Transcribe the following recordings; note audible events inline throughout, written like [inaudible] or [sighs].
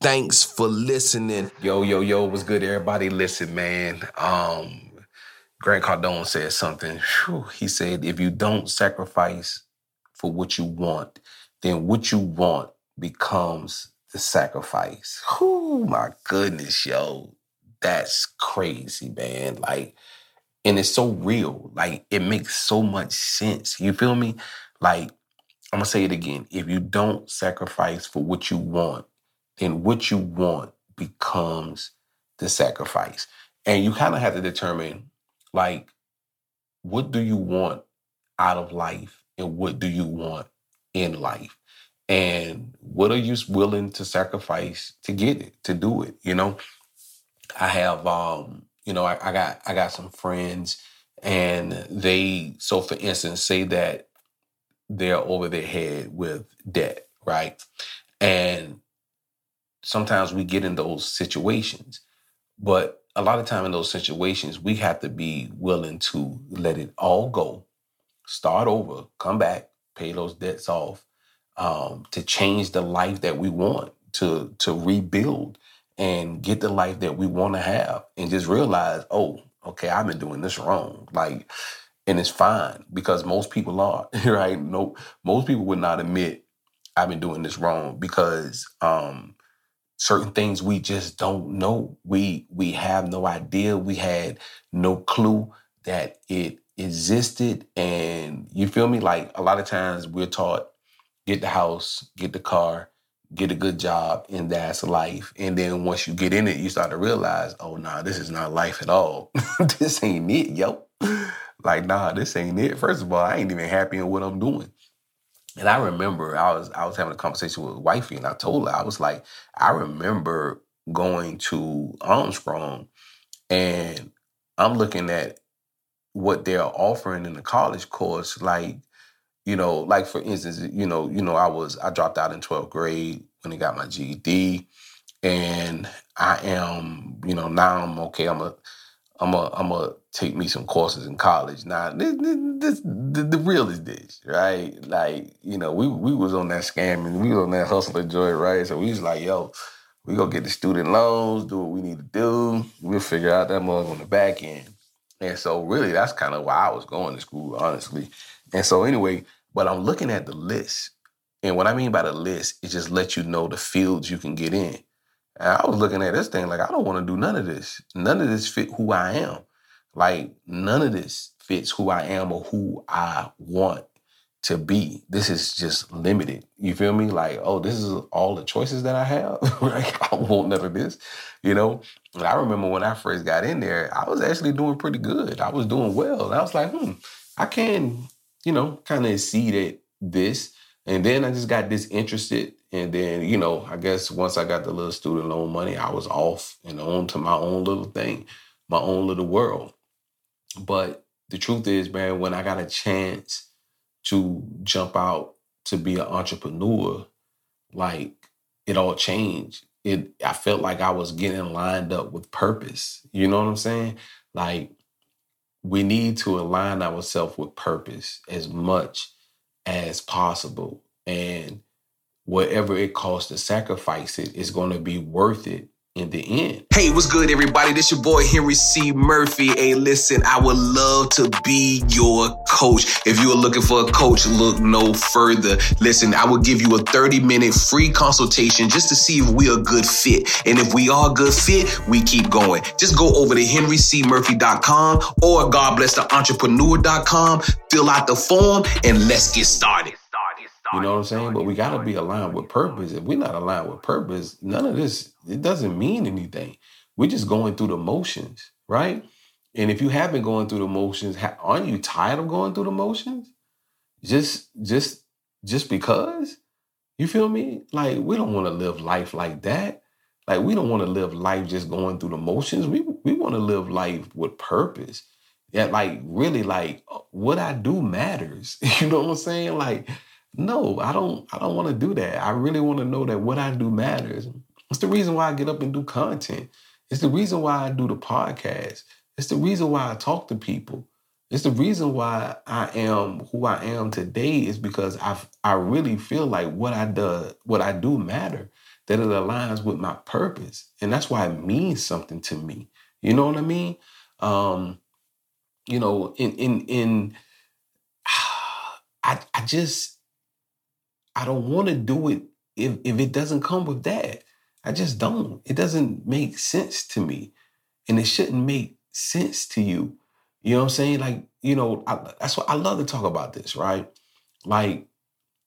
Thanks for listening. Yo, yo, yo, what's good, everybody? Listen, man. Um, Grant Cardone said something. Whew, he said, if you don't sacrifice for what you want, then what you want becomes the sacrifice. Oh my goodness, yo. That's crazy, man. Like, and it's so real. Like, it makes so much sense. You feel me? Like, I'm gonna say it again. If you don't sacrifice for what you want, then what you want becomes the sacrifice. And you kind of have to determine, like, what do you want out of life and what do you want in life? And what are you willing to sacrifice to get it, to do it? You know, I have, um, you know, I, I got, I got some friends and they, so for instance, say that they're over their head with debt, right? And sometimes we get in those situations. But a lot of time in those situations, we have to be willing to let it all go, start over, come back, pay those debts off, um, to change the life that we want, to to rebuild and get the life that we want to have, and just realize, oh, okay, I've been doing this wrong, like, and it's fine because most people are [laughs] right. No, most people would not admit I've been doing this wrong because um, certain things we just don't know. We we have no idea. We had no clue that it existed. And you feel me? Like a lot of times we're taught get the house, get the car, get a good job, and that's life. And then once you get in it, you start to realize, oh nah, this is not life at all. [laughs] this ain't it, yo. Like, nah, this ain't it. First of all, I ain't even happy in what I'm doing. And I remember I was I was having a conversation with wifey, and I told her I was like, I remember going to Armstrong, and I'm looking at what they're offering in the college course, like you know, like for instance, you know, you know, I was I dropped out in 12th grade when I got my GED, and I am, you know, now I'm okay. I'm a I'm a I'm a take me some courses in college. Now this, this, the, the real is this, right? Like you know, we we was on that scamming, we was on that hustle and joy, right? So we was like, yo, we gonna get the student loans, do what we need to do. We'll figure out that mug on the back end. And so really, that's kind of why I was going to school, honestly. And so anyway, but I'm looking at the list, and what I mean by the list is just let you know the fields you can get in. And I was looking at this thing like I don't want to do none of this. None of this fit who I am. Like none of this fits who I am or who I want to be. This is just limited. You feel me? Like, oh, this is all the choices that I have. [laughs] like, I want none of this. You know? I remember when I first got in there, I was actually doing pretty good. I was doing well. And I was like, hmm, I can, you know, kind of see that this. And then I just got disinterested and then, you know, I guess once I got the little student loan money, I was off and on to my own little thing, my own little world. But the truth is, man, when I got a chance to jump out to be an entrepreneur, like it all changed. It I felt like I was getting lined up with purpose. You know what I'm saying? Like we need to align ourselves with purpose as much as possible. And whatever it costs to sacrifice it is going to be worth it in the end. Hey, what's good, everybody? This your boy Henry C. Murphy. Hey, listen, I would love to be your coach. If you are looking for a coach, look no further. Listen, I will give you a 30 minute free consultation just to see if we are a good fit. And if we are a good fit, we keep going. Just go over to henrycmurphy.com or godblesstheentrepreneur.com, fill out the form, and let's get started. You know what I'm saying? But we got to be aligned with purpose. If we're not aligned with purpose, none of this, it doesn't mean anything. We're just going through the motions, right? And if you have been going through the motions, aren't you tired of going through the motions? Just, just, just because? You feel me? Like, we don't want to live life like that. Like we don't want to live life just going through the motions. We we want to live life with purpose. Yeah, like really like uh, what I do matters. [laughs] You know what I'm saying? Like, no, I don't I don't want to do that. I really want to know that what I do matters. It's the reason why I get up and do content. It's the reason why I do the podcast. It's the reason why I talk to people. It's the reason why I am who I am today is because I I really feel like what I do what I do matter that it aligns with my purpose. And that's why it means something to me. You know what I mean? Um, you know, in in in [sighs] I I just I don't want to do it if if it doesn't come with that. I just don't. It doesn't make sense to me. And it shouldn't make sense to you. You know what I'm saying? Like, you know, I, that's what I love to talk about this, right? Like,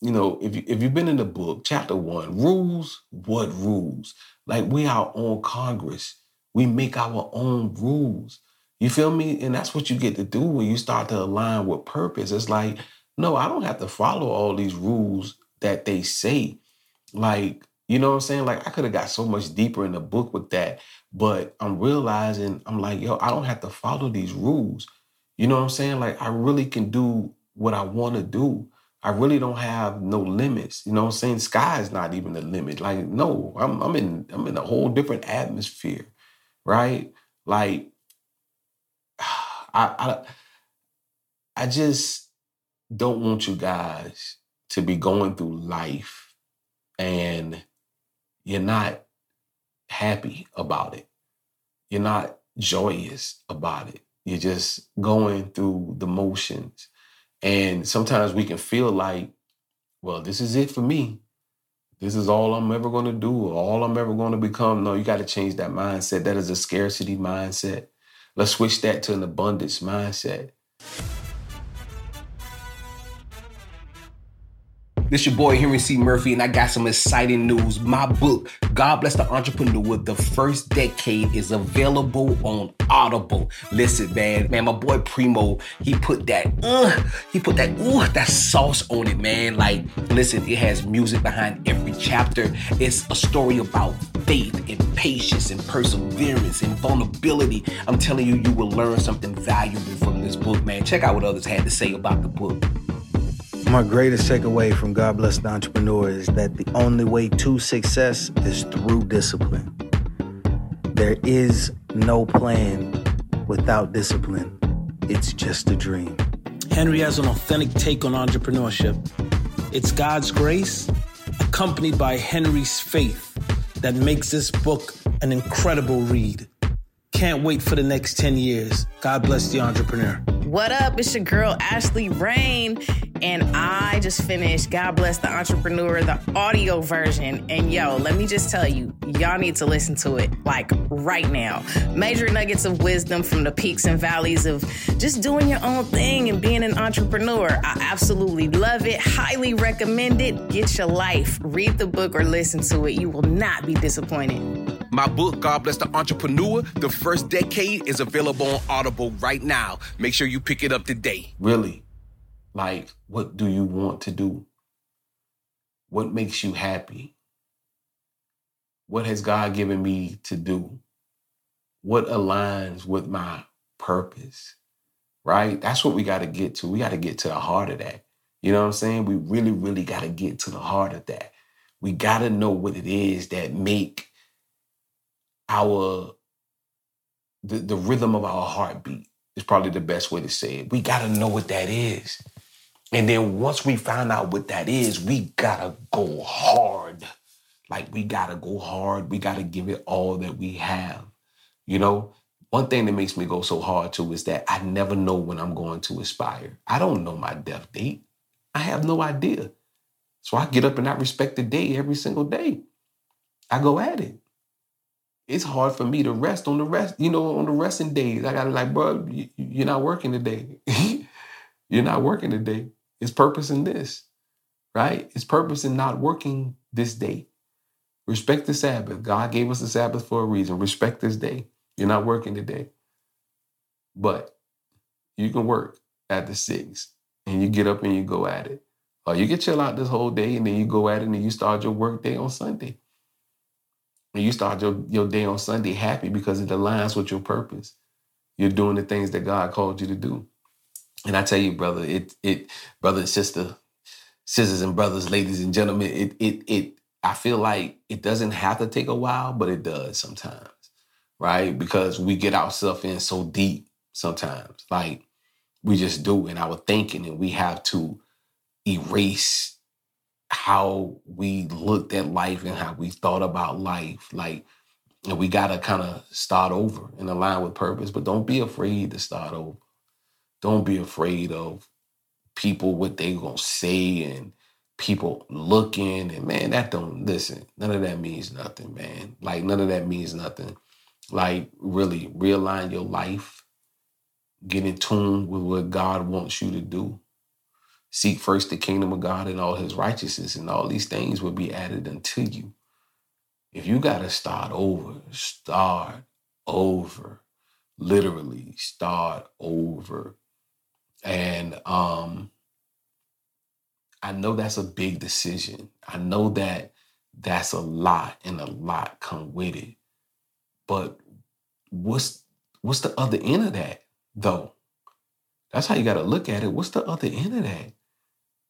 you know, if you, if you've been in the book, chapter one, rules, what rules? Like we our own Congress. We make our own rules. You feel me? And that's what you get to do when you start to align with purpose. It's like, no, I don't have to follow all these rules that they say. Like, you know what I'm saying? Like I could have got so much deeper in the book with that, but I'm realizing I'm like, yo, I don't have to follow these rules. You know what I'm saying? Like I really can do what I want to do. I really don't have no limits. You know what I'm saying? Sky is not even the limit. Like, no, I'm I'm in I'm in a whole different atmosphere, right? Like [sighs] I I I just don't want you guys to be going through life and you're not happy about it. You're not joyous about it. You're just going through the motions and sometimes we can feel like, well, this is it for me. This is all I'm ever going to do, all I'm ever going to become. No, you got to change that mindset. That is a scarcity mindset. Let's switch that to an abundance mindset. This your boy Henry C. Murphy, and I got some exciting news. My book, God Bless the Entrepreneur, the first decade is available on Audible. Listen, man, man, my boy Primo, he put that, uh, he put that, ooh, that sauce on it, man. Like, listen, it has music behind every chapter. It's a story about faith and patience and perseverance and vulnerability. I'm telling you, you will learn something valuable from this book, man. Check out what others had to say about the book. My greatest takeaway from God Bless the Entrepreneur is that the only way to success is through discipline. There is no plan without discipline, it's just a dream. Henry has an authentic take on entrepreneurship. It's God's grace, accompanied by Henry's faith, that makes this book an incredible read. Can't wait for the next 10 years. God bless the entrepreneur. What up? It's your girl, Ashley Rain and I just finished God Bless the Entrepreneur, the audio version. And yo, let me just tell you, y'all need to listen to it like right now. Major nuggets of wisdom from the peaks and valleys of just doing your own thing and being an entrepreneur. I absolutely love it. Highly recommend it. Get your life. Read the book or listen to it. You will not be disappointed. My book, God Bless the Entrepreneur, the first decade, is available on Audible right now. Make sure you pick it up today. Really like, what do you want to do? What makes you happy? What has God given me to do? What aligns with my purpose? Right? That's what we got to get to. We got to get to the heart of that. You know what I'm saying? We really, really got to get to the heart of that. We got to know what it is that make our the, the rhythm of our heartbeat is probably the best way to say it. We got to know what that is. And then once we find out what that is, we gotta go hard. Like we gotta go hard. We gotta give it all that we have. You know, one thing that makes me go so hard too is that I never know when I'm going to aspire. I don't know my death date. I have no idea. So I get up and I respect the day every single day. I go at it. It's hard for me to rest on the rest, you know, on the resting days. I gotta like, bro, you're not working today. [laughs] you're not working today. It's purpose in this, right? It's purpose in not working this day. Respect the Sabbath. God gave us the Sabbath for a reason. Respect this day. You're not working today. But you can work at the six and you get up and you go at it. Or you can chill out this whole day and then you go at it and you start your work day on Sunday. And you start your, your day on Sunday happy because it aligns with your purpose. You're doing the things that God called you to do. And I tell you, brother, it it brother and sister, sisters and brothers, ladies and gentlemen, it it it I feel like it doesn't have to take a while, but it does sometimes. Right? Because we get ourselves in so deep sometimes. Like we just do in our thinking and we have to erase how we looked at life and how we thought about life. Like, and we got to kind of start over and align with purpose, but don't be afraid to start over. Don't be afraid of people, what they to say and people looking. And man, that don't, listen, none of that means nothing, man. Like, none of that means nothing. Like, really realign your life, get in tune with what God wants you to do Seek first the kingdom of God and all his righteousness, and all these things will be added unto you. If you got to start over, start over. Literally, start over. And um, I know that's a big decision. I know that that's a lot and a lot come with it. But what's what's the other end of that though? That's how you got to look at it. What's the other end of that?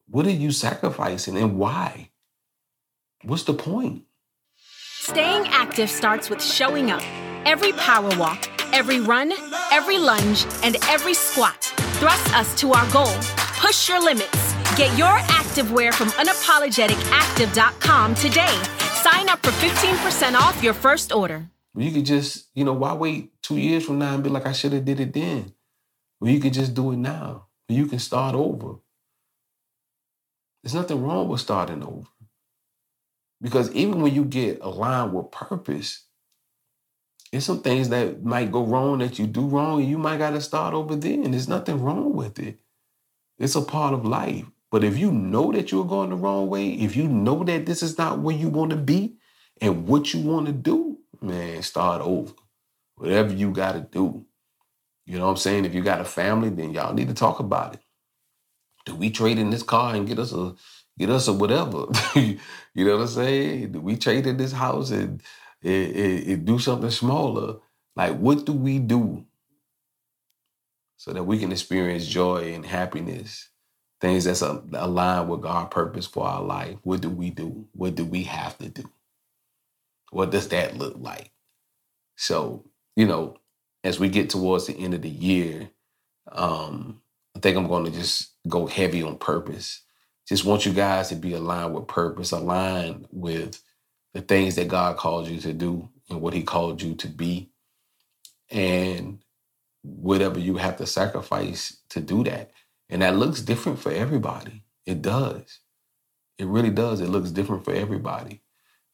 What are you sacrificing and why? What's the point? Staying active starts with showing up. Every power walk, every run, every lunge, and every squat thrusts us to our goal. Push your limits. Get your activewear from unapologeticactive.com today. Sign up for 15% off your first order. You could just, you know, why wait two years from now and be like, I should have did it then? Well, you could just do it now. You can start over. There's nothing wrong with starting over. Because even when you get aligned with purpose, there's some things that might go wrong that you do wrong, and you might got to start over then. There's nothing wrong with it. It's a part of life. But if you know that you're going the wrong way, if you know that this is not where you want to be and what you want to do, man, start over. Whatever you got to do. You know what I'm saying? If you got a family, then y'all need to talk about it do we trade in this car and get us a get us a whatever? [laughs] you know what I'm saying? Do we trade in this house and, and do something smaller? Like, what do we do so that we can experience joy and happiness? Things that's aligned with God's purpose for our life. What do we do? What do we have to do? What does that look like? So, you know, as we get towards the end of the year, um, I think I'm going to just go heavy on purpose. Just want you guys to be aligned with purpose, aligned with the things that God called you to do and what He called you to be. And whatever you have to sacrifice to do that. And that looks different for everybody. It does. It really does. It looks different for everybody.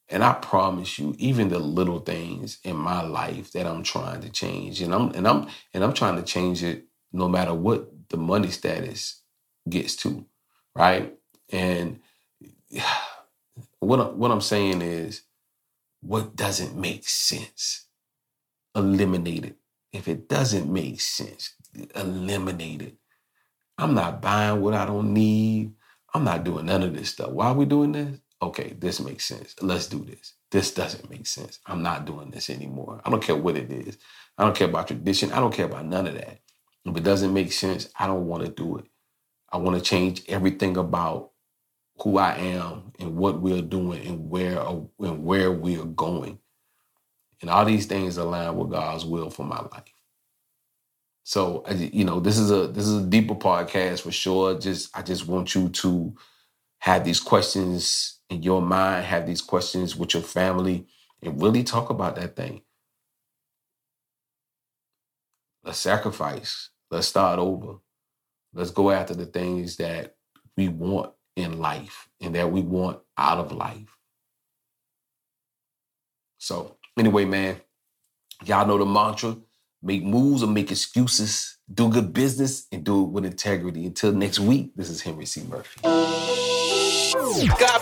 And I promise you, even the little things in my life that I'm trying to change, and I'm and I'm and I'm trying to change it no matter what the money status gets to, right? And what what I'm saying is, what doesn't make sense, eliminate it. If it doesn't make sense, eliminate it. I'm not buying what I don't need. I'm not doing none of this stuff. Why are we doing this? Okay, this makes sense. Let's do this. This doesn't make sense. I'm not doing this anymore. I don't care what it is. I don't care about tradition. I don't care about none of that. If it doesn't make sense, I don't want to do it. I want to change everything about who I am and what we're doing and where and where we are going. And all these things align with God's will for my life. So uh, you know, this is a this is a deeper podcast for sure. Just I just want you to have these questions in your mind, have these questions with your family, and really talk about that thing. A sacrifice Let's start over. Let's go after the things that we want in life and that we want out of life. So, anyway, man, y'all know the mantra make moves or make excuses, do good business, and do it with integrity. Until next week, this is Henry C. Murphy. God